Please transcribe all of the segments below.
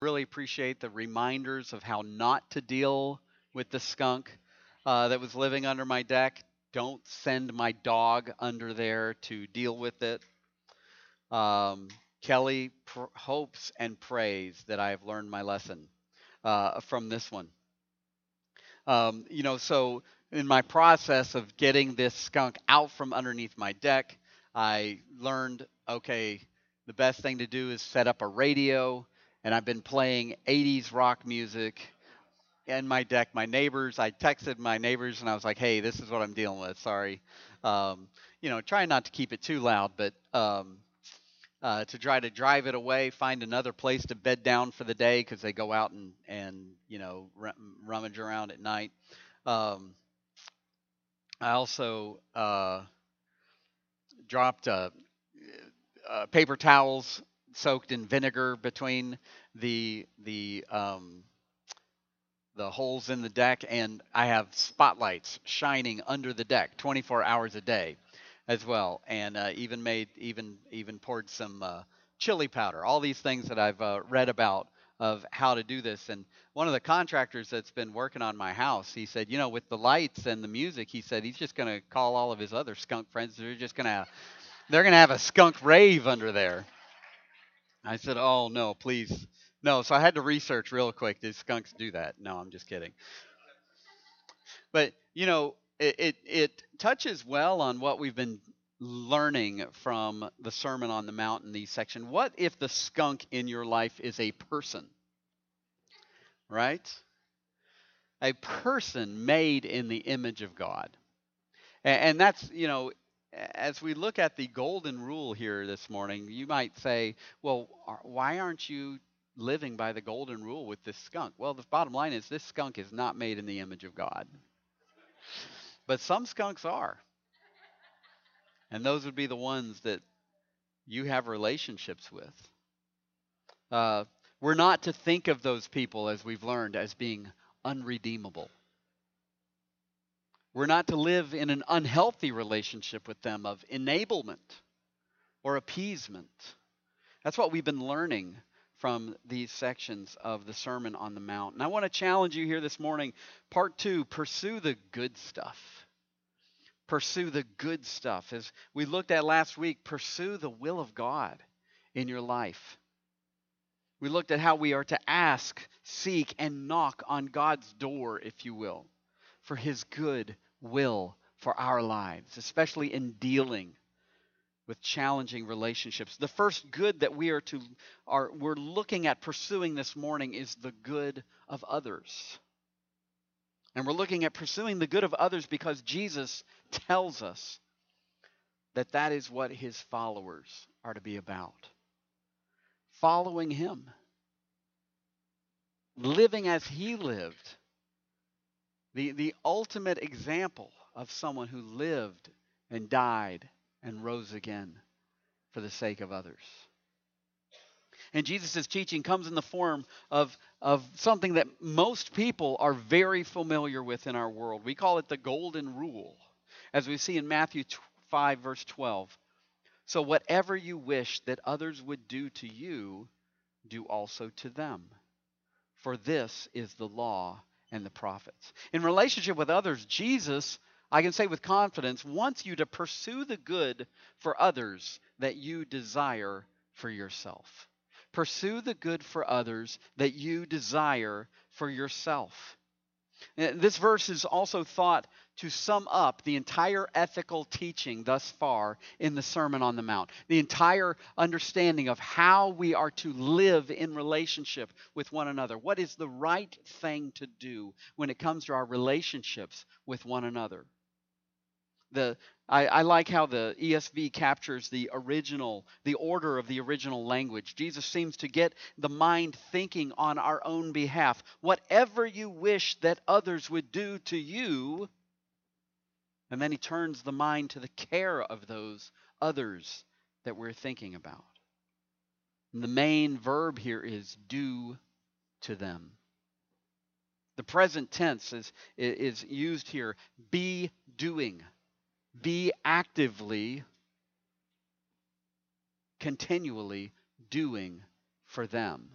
really appreciate the reminders of how not to deal with the skunk uh, that was living under my deck. Don't send my dog under there to deal with it. Um, Kelly pr- hopes and prays that I have learned my lesson uh, from this one. Um, you know, so in my process of getting this skunk out from underneath my deck, I learned okay, the best thing to do is set up a radio, and I've been playing 80s rock music in my deck. My neighbors, I texted my neighbors and I was like, hey, this is what I'm dealing with. Sorry. Um, you know, trying not to keep it too loud, but um, uh, to try to drive it away, find another place to bed down for the day because they go out and, and you know, rummage around at night. Um, I also uh, dropped uh, uh, paper towels soaked in vinegar between the the um, the holes in the deck, and I have spotlights shining under the deck 24 hours a day as well, and uh, even made even even poured some uh, chili powder. All these things that I've uh, read about of how to do this. And one of the contractors that's been working on my house, he said, you know, with the lights and the music, he said he's just going to call all of his other skunk friends. They're just going to they're going to have a skunk rave under there. I said, oh no, please no, so I had to research real quick. Did skunks do that? No, I'm just kidding. But you know, it, it, it touches well on what we've been learning from the Sermon on the Mount in these section. What if the skunk in your life is a person? Right? A person made in the image of God. And that's, you know, as we look at the golden rule here this morning, you might say, well, why aren't you living by the golden rule with this skunk? Well, the bottom line is this skunk is not made in the image of God. But some skunks are. And those would be the ones that you have relationships with. Uh, we're not to think of those people, as we've learned, as being unredeemable. We're not to live in an unhealthy relationship with them of enablement or appeasement. That's what we've been learning from these sections of the Sermon on the Mount. And I want to challenge you here this morning. Part two pursue the good stuff. Pursue the good stuff. As we looked at last week, pursue the will of God in your life. We looked at how we are to ask, seek, and knock on God's door, if you will, for His good will for our lives, especially in dealing with challenging relationships. The first good that we are to are we're looking at pursuing this morning is the good of others. And we're looking at pursuing the good of others because Jesus tells us that that is what his followers are to be about. Following him. Living as he lived. The, the ultimate example of someone who lived and died and rose again for the sake of others. And Jesus' teaching comes in the form of, of something that most people are very familiar with in our world. We call it the golden rule, as we see in Matthew 5, verse 12. So, whatever you wish that others would do to you, do also to them. For this is the law and the prophets. In relationship with others, Jesus I can say with confidence, wants you to pursue the good for others that you desire for yourself. Pursue the good for others that you desire for yourself. Uh, this verse is also thought to sum up the entire ethical teaching thus far in the Sermon on the Mount, the entire understanding of how we are to live in relationship with one another. What is the right thing to do when it comes to our relationships with one another? the I, I, like how the ESV captures the original, the order of the original language. Jesus seems to get the mind thinking on our own behalf. Whatever you wish that others would do to you, and then he turns the mind to the care of those others that we're thinking about. And the main verb here is do to them. The present tense is, is used here be doing be actively, continually doing for them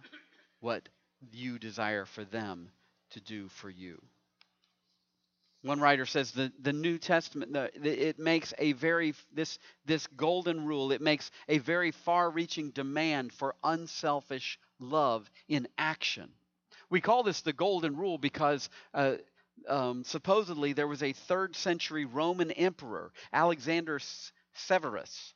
what you desire for them to do for you. One writer says the, the New Testament the, it makes a very this this golden rule it makes a very far-reaching demand for unselfish love in action. We call this the golden rule because uh, um, supposedly there was a third century Roman emperor Alexander Severus.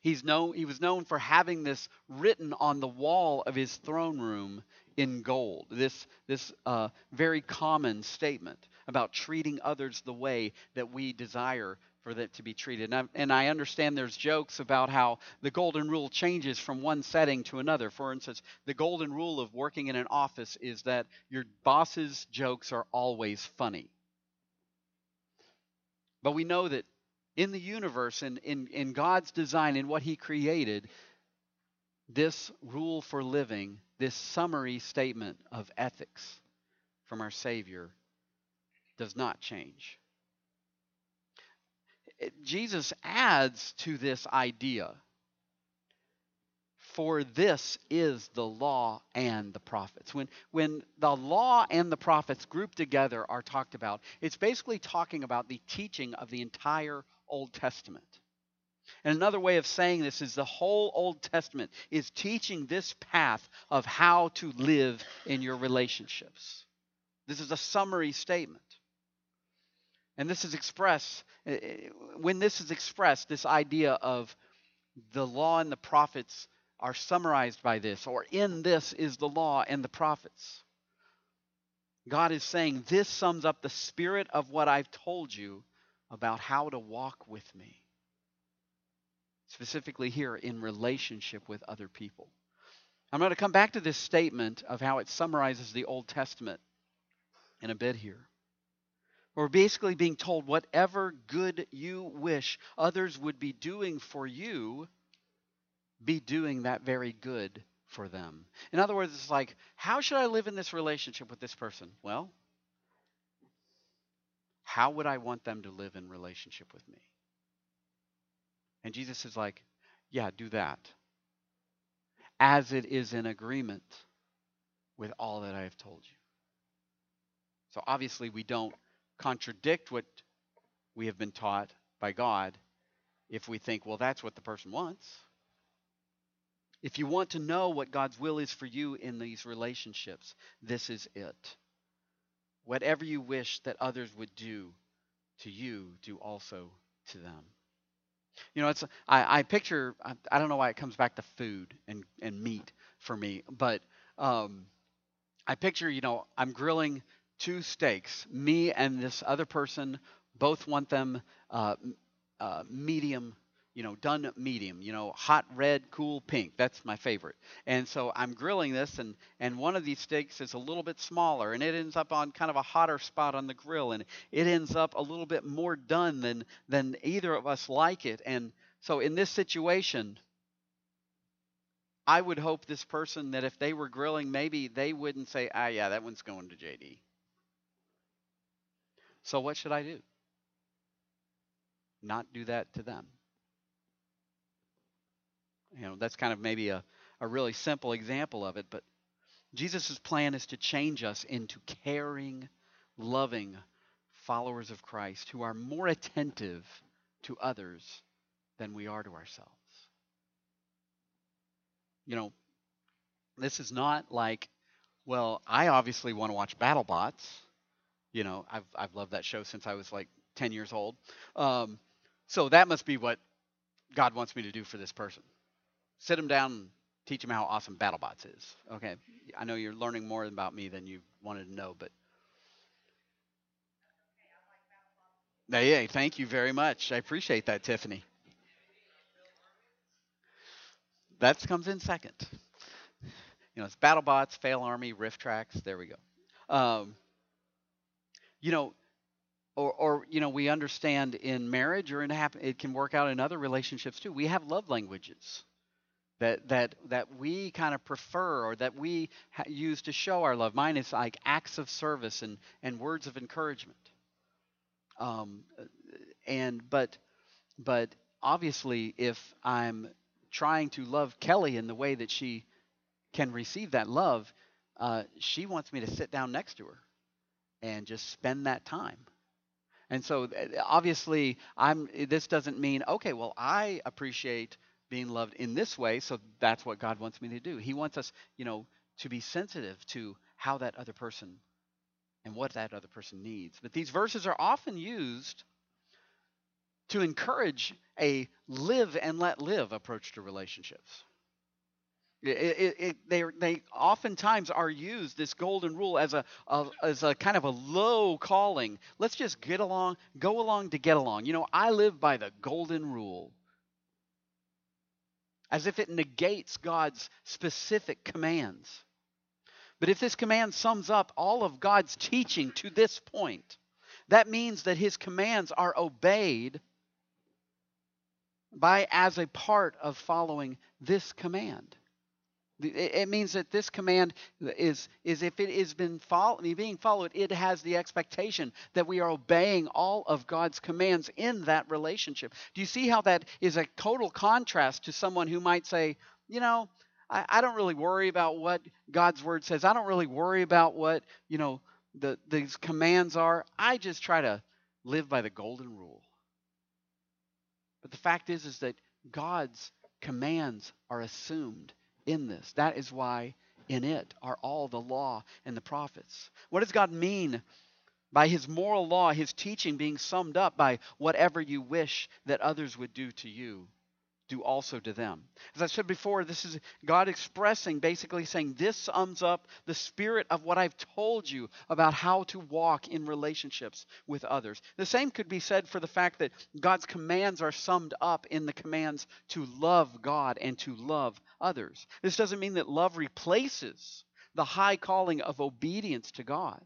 He's known he was known for having this written on the wall of his throne room in gold. This this uh, very common statement about treating others the way that we desire for them to be treated. And I, and I, understand there's jokes about how the golden rule changes from one setting to another. For instance, the golden rule of working in an office is that your boss's jokes are always funny. But we know that in the universe and in, in God's design, in what He created, this rule for living, this summary statement of ethics from our Savior, does not change. Jesus adds to this idea for this is the law and the prophets. When, when the law and the prophets grouped together are talked about, it's basically talking about the teaching of the entire Old Testament. And another way of saying this is the whole Old Testament is teaching this path of how to live in your relationships. This is a summary statement. And this is expressed, eh, eh, when this is expressed, this idea of the law and the prophets are summarized by this, or in this is the law and the prophets. God is saying, This sums up the spirit of what I've told you about how to walk with me. Specifically, here in relationship with other people. I'm going to come back to this statement of how it summarizes the Old Testament in a bit here. We're basically being told whatever good you wish others would be doing for you, be doing that very good for them. In other words, it's like, how should I live in this relationship with this person? Well, how would I want them to live in relationship with me? And Jesus is like, yeah, do that. As it is in agreement with all that I have told you. So obviously, we don't contradict what we have been taught by God if we think, well, that's what the person wants. If you want to know what God's will is for you in these relationships, this is it. Whatever you wish that others would do to you, do also to them. You know, it's I, I picture I, I don't know why it comes back to food and, and meat for me, but um, I picture, you know, I'm grilling two steaks. Me and this other person both want them uh, uh, medium, you know, done medium, you know, hot red, cool pink. That's my favorite. And so I'm grilling this, and, and one of these steaks is a little bit smaller, and it ends up on kind of a hotter spot on the grill, and it ends up a little bit more done than, than either of us like it. And so in this situation, I would hope this person that if they were grilling, maybe they wouldn't say, ah, yeah, that one's going to JD. So, what should I do? Not do that to them. You know, that's kind of maybe a, a really simple example of it, but Jesus' plan is to change us into caring, loving followers of Christ who are more attentive to others than we are to ourselves. You know, this is not like, well, I obviously want to watch BattleBots you know, I've I've loved that show since I was like 10 years old. Um, so that must be what God wants me to do for this person. Sit him down and teach him how awesome BattleBots is. Okay, I know you're learning more about me than you wanted to know, but yeah, thank you very much. I appreciate that, Tiffany. That comes in second. You know, it's BattleBots, Fail Army, RiffTrax. There we go. Um, you know, or, or you know, we understand in marriage or in happen, it can work out in other relationships too. We have love languages that that that we kind of prefer or that we ha- use to show our love. Mine is like acts of service and and words of encouragement. Um, and but but obviously, if I'm trying to love Kelly in the way that she can receive that love, uh, she wants me to sit down next to her and just spend that time. And so uh, obviously I'm this doesn't mean okay, well I appreciate being loved in this way, so that's what God wants me to do. He wants us, you know, to be sensitive to how that other person and what that other person needs. But these verses are often used to encourage a live and let live approach to relationships. It, it, it, they, they oftentimes are used, this golden rule, as a, a, as a kind of a low calling. Let's just get along, go along to get along. You know, I live by the golden rule. As if it negates God's specific commands. But if this command sums up all of God's teaching to this point, that means that his commands are obeyed by as a part of following this command. It means that this command is, is if it is been follow, being followed, it has the expectation that we are obeying all of God's commands in that relationship. Do you see how that is a total contrast to someone who might say, you know, I, I don't really worry about what God's word says. I don't really worry about what, you know, the, these commands are. I just try to live by the golden rule. But the fact is, is that God's commands are assumed in this. That is why in it are all the law and the prophets. What does God mean by his moral law, his teaching being summed up by whatever you wish that others would do to you? Do also to them. As I said before, this is God expressing, basically saying, this sums up the spirit of what I've told you about how to walk in relationships with others. The same could be said for the fact that God's commands are summed up in the commands to love God and to love others. This doesn't mean that love replaces the high calling of obedience to God.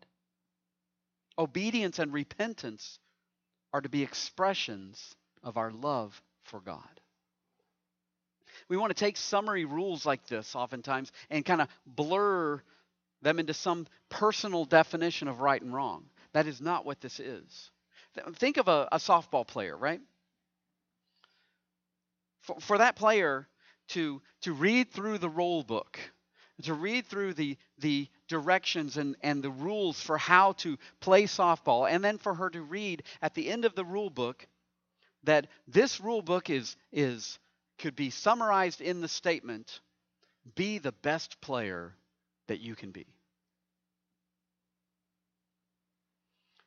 Obedience and repentance are to be expressions of our love for God. We want to take summary rules like this oftentimes and kind of blur them into some personal definition of right and wrong. That is not what this is. Think of a, a softball player, right? For, for that player to, to read through the rule book, to read through the, the directions and, and the rules for how to play softball, and then for her to read at the end of the rule book that this rule book is, is could be summarized in the statement be the best player that you can be.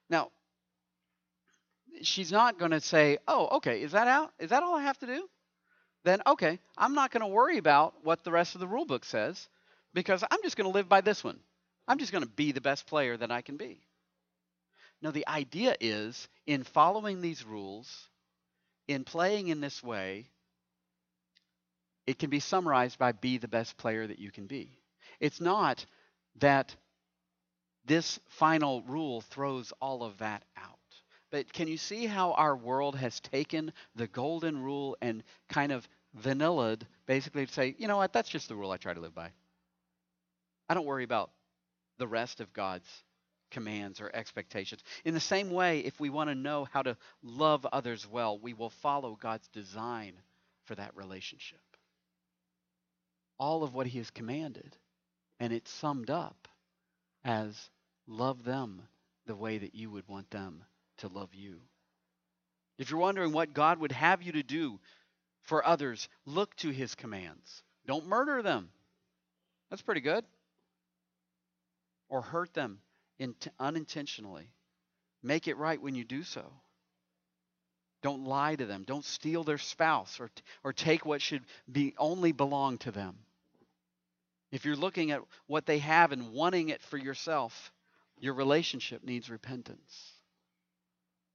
Now, she's not going to say, oh, okay, is that out? Is that all I have to do? Then, okay, I'm not going to worry about what the rest of the rule book says because I'm just going to live by this one. I'm just going to be the best player that I can be. No, the idea is in following these rules, in playing in this way, it can be summarized by be the best player that you can be. It's not that this final rule throws all of that out. But can you see how our world has taken the golden rule and kind of vanillaed, basically to say, you know what, that's just the rule I try to live by. I don't worry about the rest of God's commands or expectations. In the same way, if we want to know how to love others well, we will follow God's design for that relationship all of what he has commanded. And it's summed up as love them the way that you would want them to love you. If you're wondering what God would have you to do for others, look to his commands. Don't murder them. That's pretty good. Or hurt them unintentionally. Make it right when you do so. Don't lie to them. Don't steal their spouse or, or take what should be only belong to them. If you're looking at what they have and wanting it for yourself, your relationship needs repentance.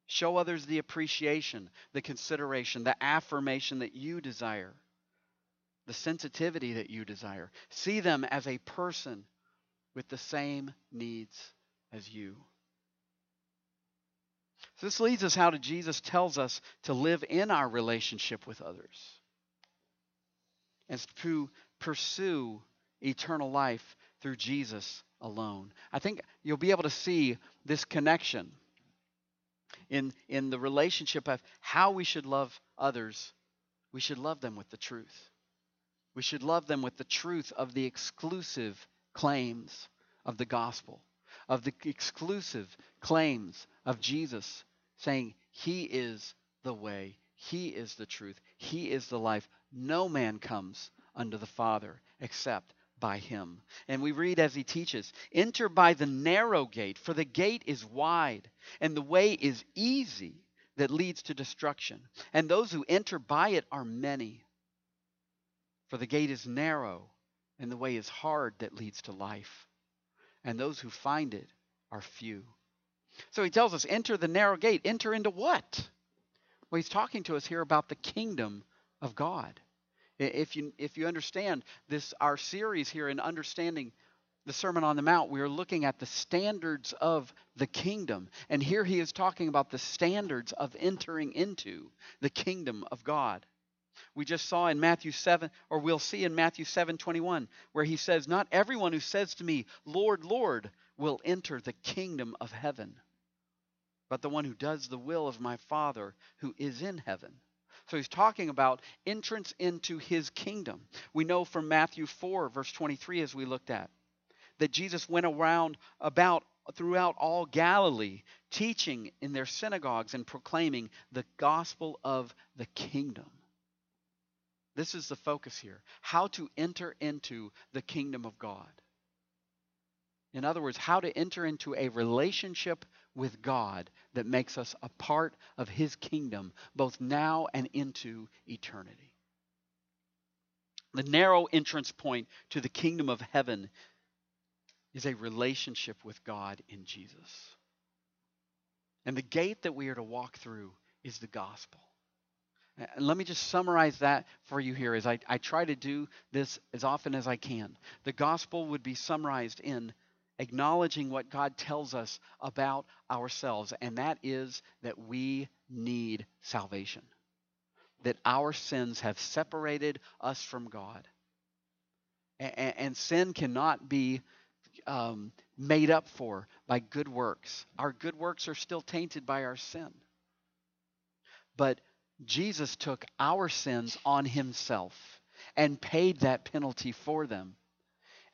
Show others the appreciation, the consideration, the affirmation that you desire, the sensitivity that you desire. See them as a person with the same needs as you. So this leads us how to Jesus tells us to live in our relationship with others and to pursue eternal life through Jesus alone. I think you'll be able to see this connection in, in the relationship of how we should love others. We should love them with the truth. We should love them with the truth of the exclusive claims of the gospel, of the exclusive claims of Jesus, saying, He is the way, He is the truth, He is the life. No man comes unto the Father except by him. And we read as he teaches Enter by the narrow gate, for the gate is wide, and the way is easy that leads to destruction. And those who enter by it are many. For the gate is narrow, and the way is hard that leads to life. And those who find it are few. So he tells us enter the narrow gate. Enter into what? Well, he's talking to us here about the kingdom of God. If you, if you understand this, our series here in understanding the Sermon on the Mount, we are looking at the standards of the kingdom. And here he is talking about the standards of entering into the kingdom of God. We just saw in Matthew 7, or we'll see in Matthew 7 21, where he says, Not everyone who says to me, Lord, Lord, will enter the kingdom of heaven, but the one who does the will of my Father who is in heaven. So he's talking about entrance into his kingdom. We know from Matthew 4, verse 23, as we looked at, that Jesus went around about throughout all Galilee, teaching in their synagogues and proclaiming the gospel of the kingdom. This is the focus here how to enter into the kingdom of God. In other words, how to enter into a relationship with God that makes us a part of His kingdom, both now and into eternity. The narrow entrance point to the kingdom of heaven is a relationship with God in Jesus. And the gate that we are to walk through is the gospel. And let me just summarize that for you here as I, I try to do this as often as I can. The gospel would be summarized in acknowledging what God tells us about ourselves, and that is that we need salvation. That our sins have separated us from God. And, and sin cannot be um, made up for by good works. Our good works are still tainted by our sin. But Jesus took our sins on himself and paid that penalty for them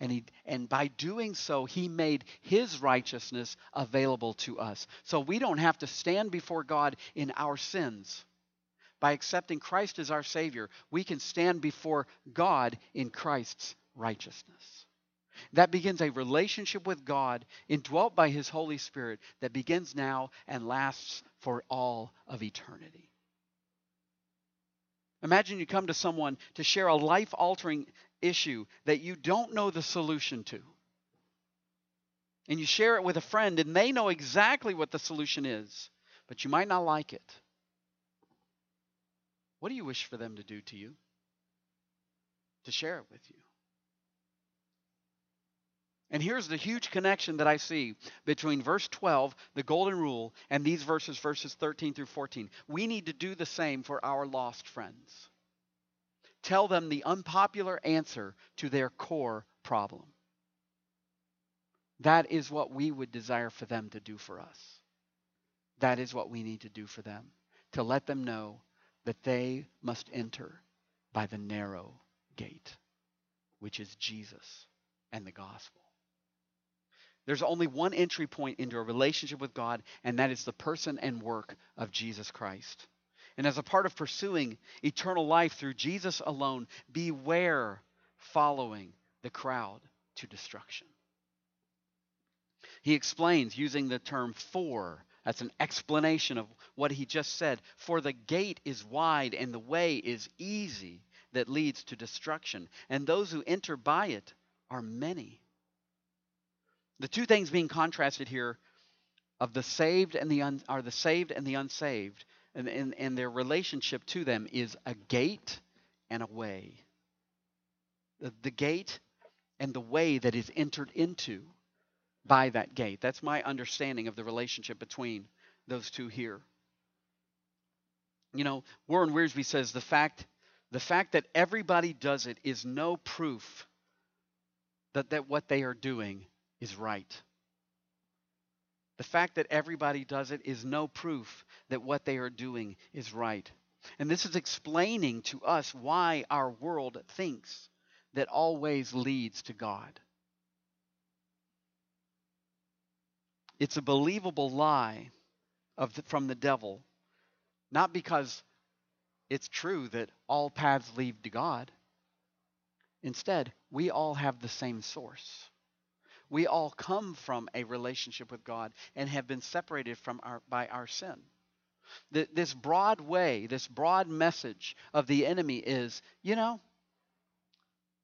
and, he, and by doing so, he made his righteousness available to us. So we don't have to stand before God in our sins. By accepting Christ as our Savior, we can stand before God in Christ's righteousness. That begins a relationship with God indwelt by His Holy Spirit that begins now and lasts for all of eternity. Imagine you come to someone to share a life altering issue that you don't know the solution to. And you share it with a friend, and they know exactly what the solution is, but you might not like it. What do you wish for them to do to you? To share it with you. And here's the huge connection that I see between verse 12, the golden rule, and these verses, verses 13 through 14. We need to do the same for our lost friends tell them the unpopular answer to their core problem. That is what we would desire for them to do for us. That is what we need to do for them, to let them know that they must enter by the narrow gate, which is Jesus and the gospel. There's only one entry point into a relationship with God, and that is the person and work of Jesus Christ. And as a part of pursuing eternal life through Jesus alone, beware following the crowd to destruction. He explains using the term for. That's an explanation of what he just said. For the gate is wide and the way is easy that leads to destruction, and those who enter by it are many. The two things being contrasted here of the saved and the un, are the saved and the unsaved and, and, and their relationship to them is a gate and a way. The, the gate and the way that is entered into by that gate. That's my understanding of the relationship between those two here. You know, Warren Wiersbe says the fact the fact that everybody does it is no proof that, that what they are doing is right. The fact that everybody does it is no proof that what they are doing is right. And this is explaining to us why our world thinks that always leads to God. It's a believable lie the, from the devil, not because it's true that all paths lead to God. Instead, we all have the same source. We all come from a relationship with God and have been separated from our, by our sin. The, this broad way, this broad message of the enemy is you know,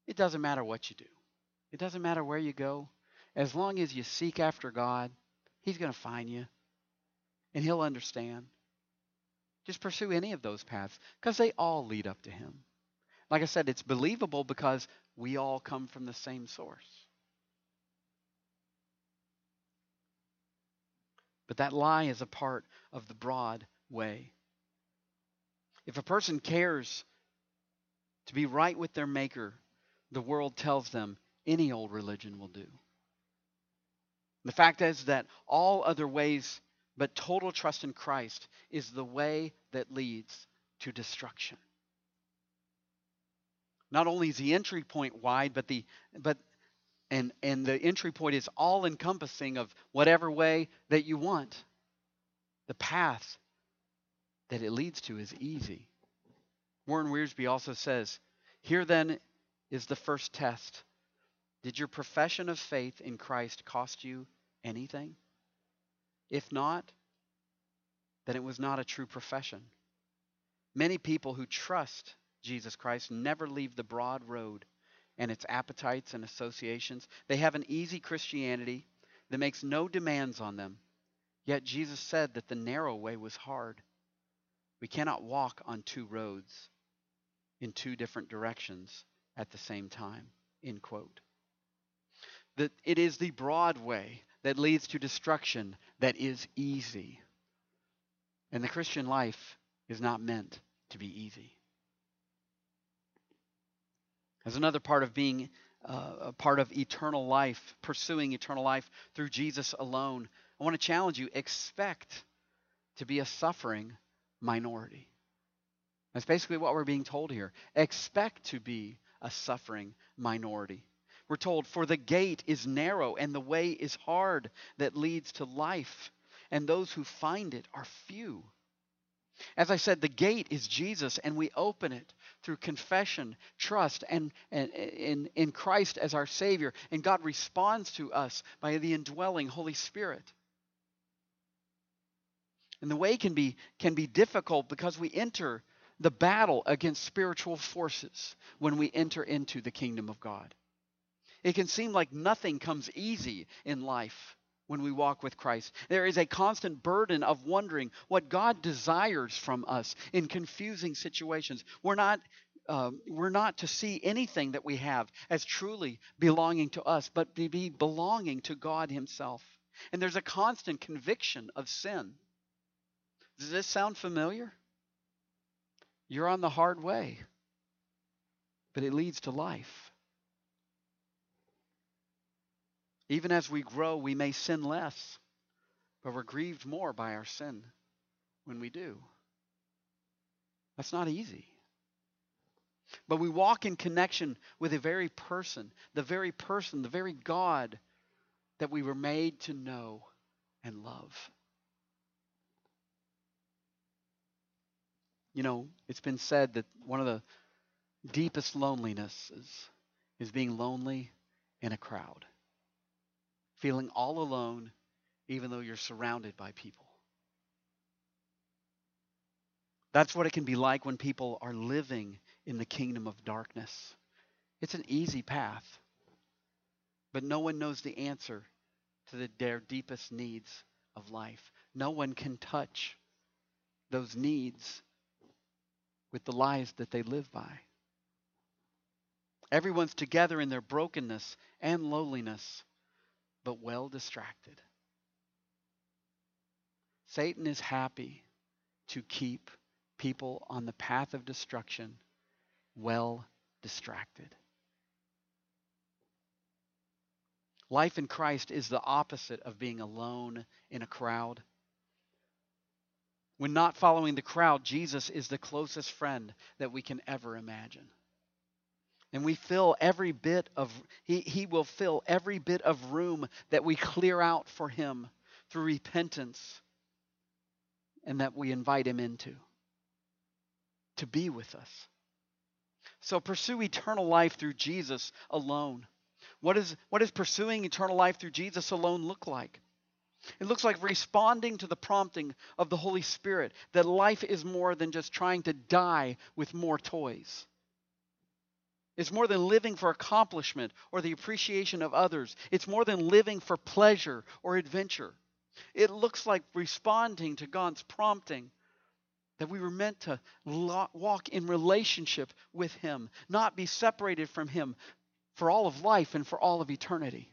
it doesn't matter what you do, it doesn't matter where you go. As long as you seek after God, He's going to find you and He'll understand. Just pursue any of those paths because they all lead up to Him. Like I said, it's believable because we all come from the same source. But that lie is a part of the broad way. If a person cares to be right with their Maker, the world tells them any old religion will do. The fact is that all other ways but total trust in Christ is the way that leads to destruction. Not only is the entry point wide, but the but and and the entry point is all encompassing of whatever way that you want. The path that it leads to is easy. Warren Wiersbe also says, Here then is the first test. Did your profession of faith in Christ cost you anything? If not, then it was not a true profession. Many people who trust Jesus Christ never leave the broad road and its appetites and associations. They have an easy Christianity that makes no demands on them. Yet Jesus said that the narrow way was hard. We cannot walk on two roads in two different directions at the same time. End quote. That it is the broad way that leads to destruction that is easy. And the Christian life is not meant to be easy. As another part of being uh, a part of eternal life, pursuing eternal life through Jesus alone, I want to challenge you expect to be a suffering minority. That's basically what we're being told here. Expect to be a suffering minority. We're told, For the gate is narrow and the way is hard that leads to life, and those who find it are few. As I said, the gate is Jesus, and we open it through confession, trust, and, and in, in Christ as our Savior. And God responds to us by the indwelling Holy Spirit. And the way can be, can be difficult because we enter the battle against spiritual forces when we enter into the kingdom of God. It can seem like nothing comes easy in life when we walk with Christ. There is a constant burden of wondering what God desires from us in confusing situations. We're not. Um, we're not to see anything that we have as truly belonging to us, but to be belonging to God Himself. And there's a constant conviction of sin. Does this sound familiar? You're on the hard way, but it leads to life. Even as we grow, we may sin less, but we're grieved more by our sin when we do. That's not easy. But we walk in connection with a very person, the very person, the very God that we were made to know and love. You know, it's been said that one of the deepest lonelinesses is being lonely in a crowd feeling all alone, even though you're surrounded by people. That's what it can be like when people are living in the kingdom of darkness. It's an easy path, but no one knows the answer to the, their deepest needs of life. No one can touch those needs with the lies that they live by. Everyone's together in their brokenness and lowliness but well distracted. Satan is happy to keep people on the path of destruction well distracted. Life in Christ is the opposite of being alone in a crowd. When not following the crowd, Jesus is the closest friend that we can ever imagine. And we fill every bit of, he, he will fill every bit of room that we clear out for him through repentance and that we invite Him into to be with us. So pursue eternal life through Jesus alone. What, is, what does pursuing eternal life through Jesus alone look like? It looks like responding to the prompting of the Holy Spirit that life is more than just trying to die with more toys. It's more than living for accomplishment or the appreciation of others. It's more than living for pleasure or adventure. It looks like responding to God's prompting that we were meant to walk in relationship with Him, not be separated from Him for all of life and for all of eternity.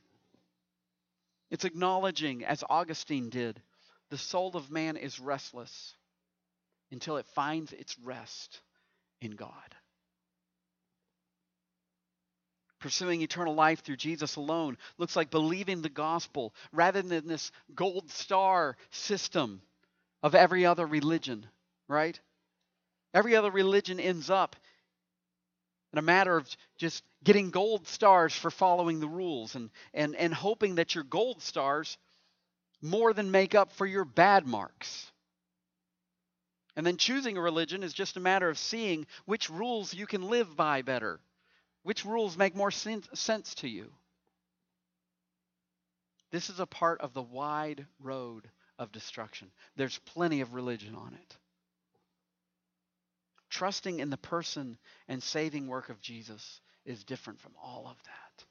It's acknowledging, as Augustine did, the soul of man is restless until it finds its rest in God. Pursuing eternal life through Jesus alone looks like believing the gospel rather than this gold star system of every other religion, right? Every other religion ends up in a matter of just getting gold stars for following the rules and, and, and hoping that your gold stars more than make up for your bad marks. And then choosing a religion is just a matter of seeing which rules you can live by better. Which rules make more sense to you? This is a part of the wide road of destruction. There's plenty of religion on it. Trusting in the person and saving work of Jesus is different from all of that.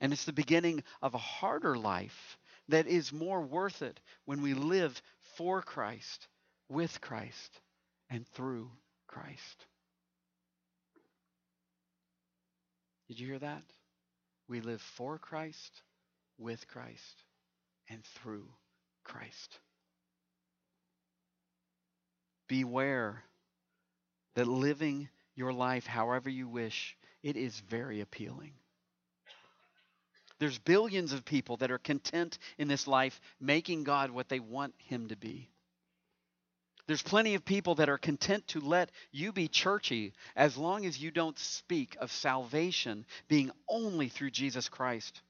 And it's the beginning of a harder life that is more worth it when we live for Christ, with Christ, and through Christ. Did you hear that? We live for Christ, with Christ, and through Christ. Beware that living your life however you wish, it is very appealing. There's billions of people that are content in this life making God what they want him to be. There's plenty of people that are content to let you be churchy as long as you don't speak of salvation being only through Jesus Christ,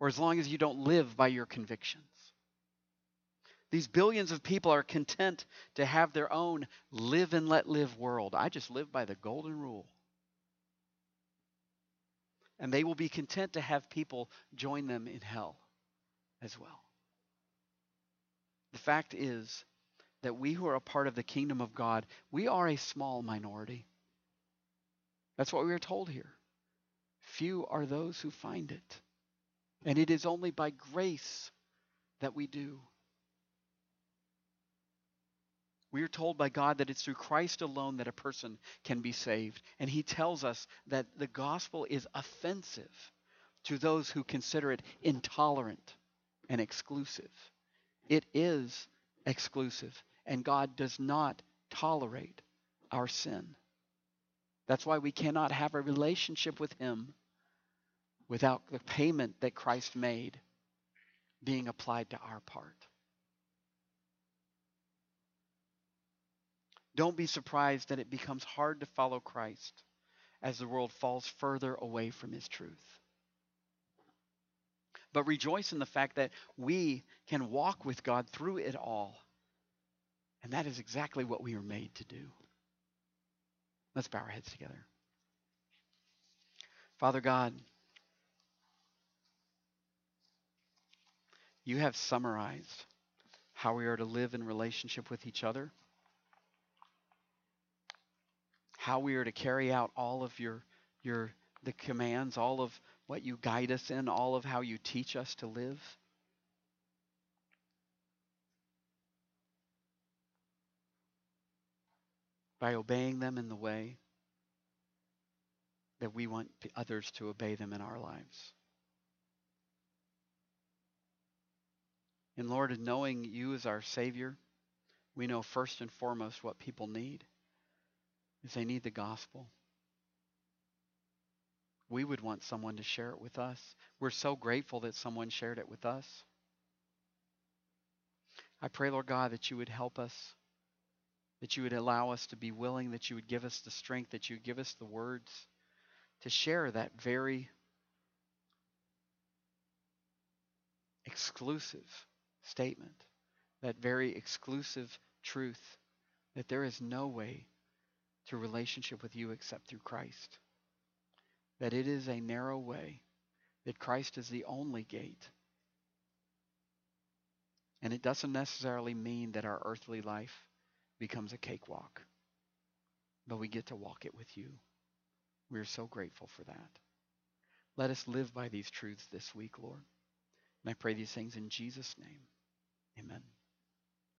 or as long as you don't live by your convictions. These billions of people are content to have their own live and let live world. I just live by the golden rule. And they will be content to have people join them in hell as well. The fact is, that we who are a part of the kingdom of God, we are a small minority. That's what we are told here. Few are those who find it. And it is only by grace that we do. We are told by God that it's through Christ alone that a person can be saved. And he tells us that the gospel is offensive to those who consider it intolerant and exclusive. It is exclusive and God does not tolerate our sin. That's why we cannot have a relationship with Him without the payment that Christ made being applied to our part. Don't be surprised that it becomes hard to follow Christ as the world falls further away from His truth. But rejoice in the fact that we can walk with God through it all and that is exactly what we are made to do. Let's bow our heads together. Father God, you have summarized how we are to live in relationship with each other, how we are to carry out all of your your the commands, all of what you guide us in, all of how you teach us to live. By obeying them in the way that we want others to obey them in our lives. And Lord, in knowing you as our Savior, we know first and foremost what people need is they need the gospel. We would want someone to share it with us. We're so grateful that someone shared it with us. I pray, Lord God, that you would help us that you would allow us to be willing, that you would give us the strength, that you would give us the words to share that very exclusive statement, that very exclusive truth that there is no way to relationship with you except through Christ. That it is a narrow way, that Christ is the only gate. And it doesn't necessarily mean that our earthly life becomes a cakewalk, but we get to walk it with you. We're so grateful for that. Let us live by these truths this week, Lord. And I pray these things in Jesus' name. Amen.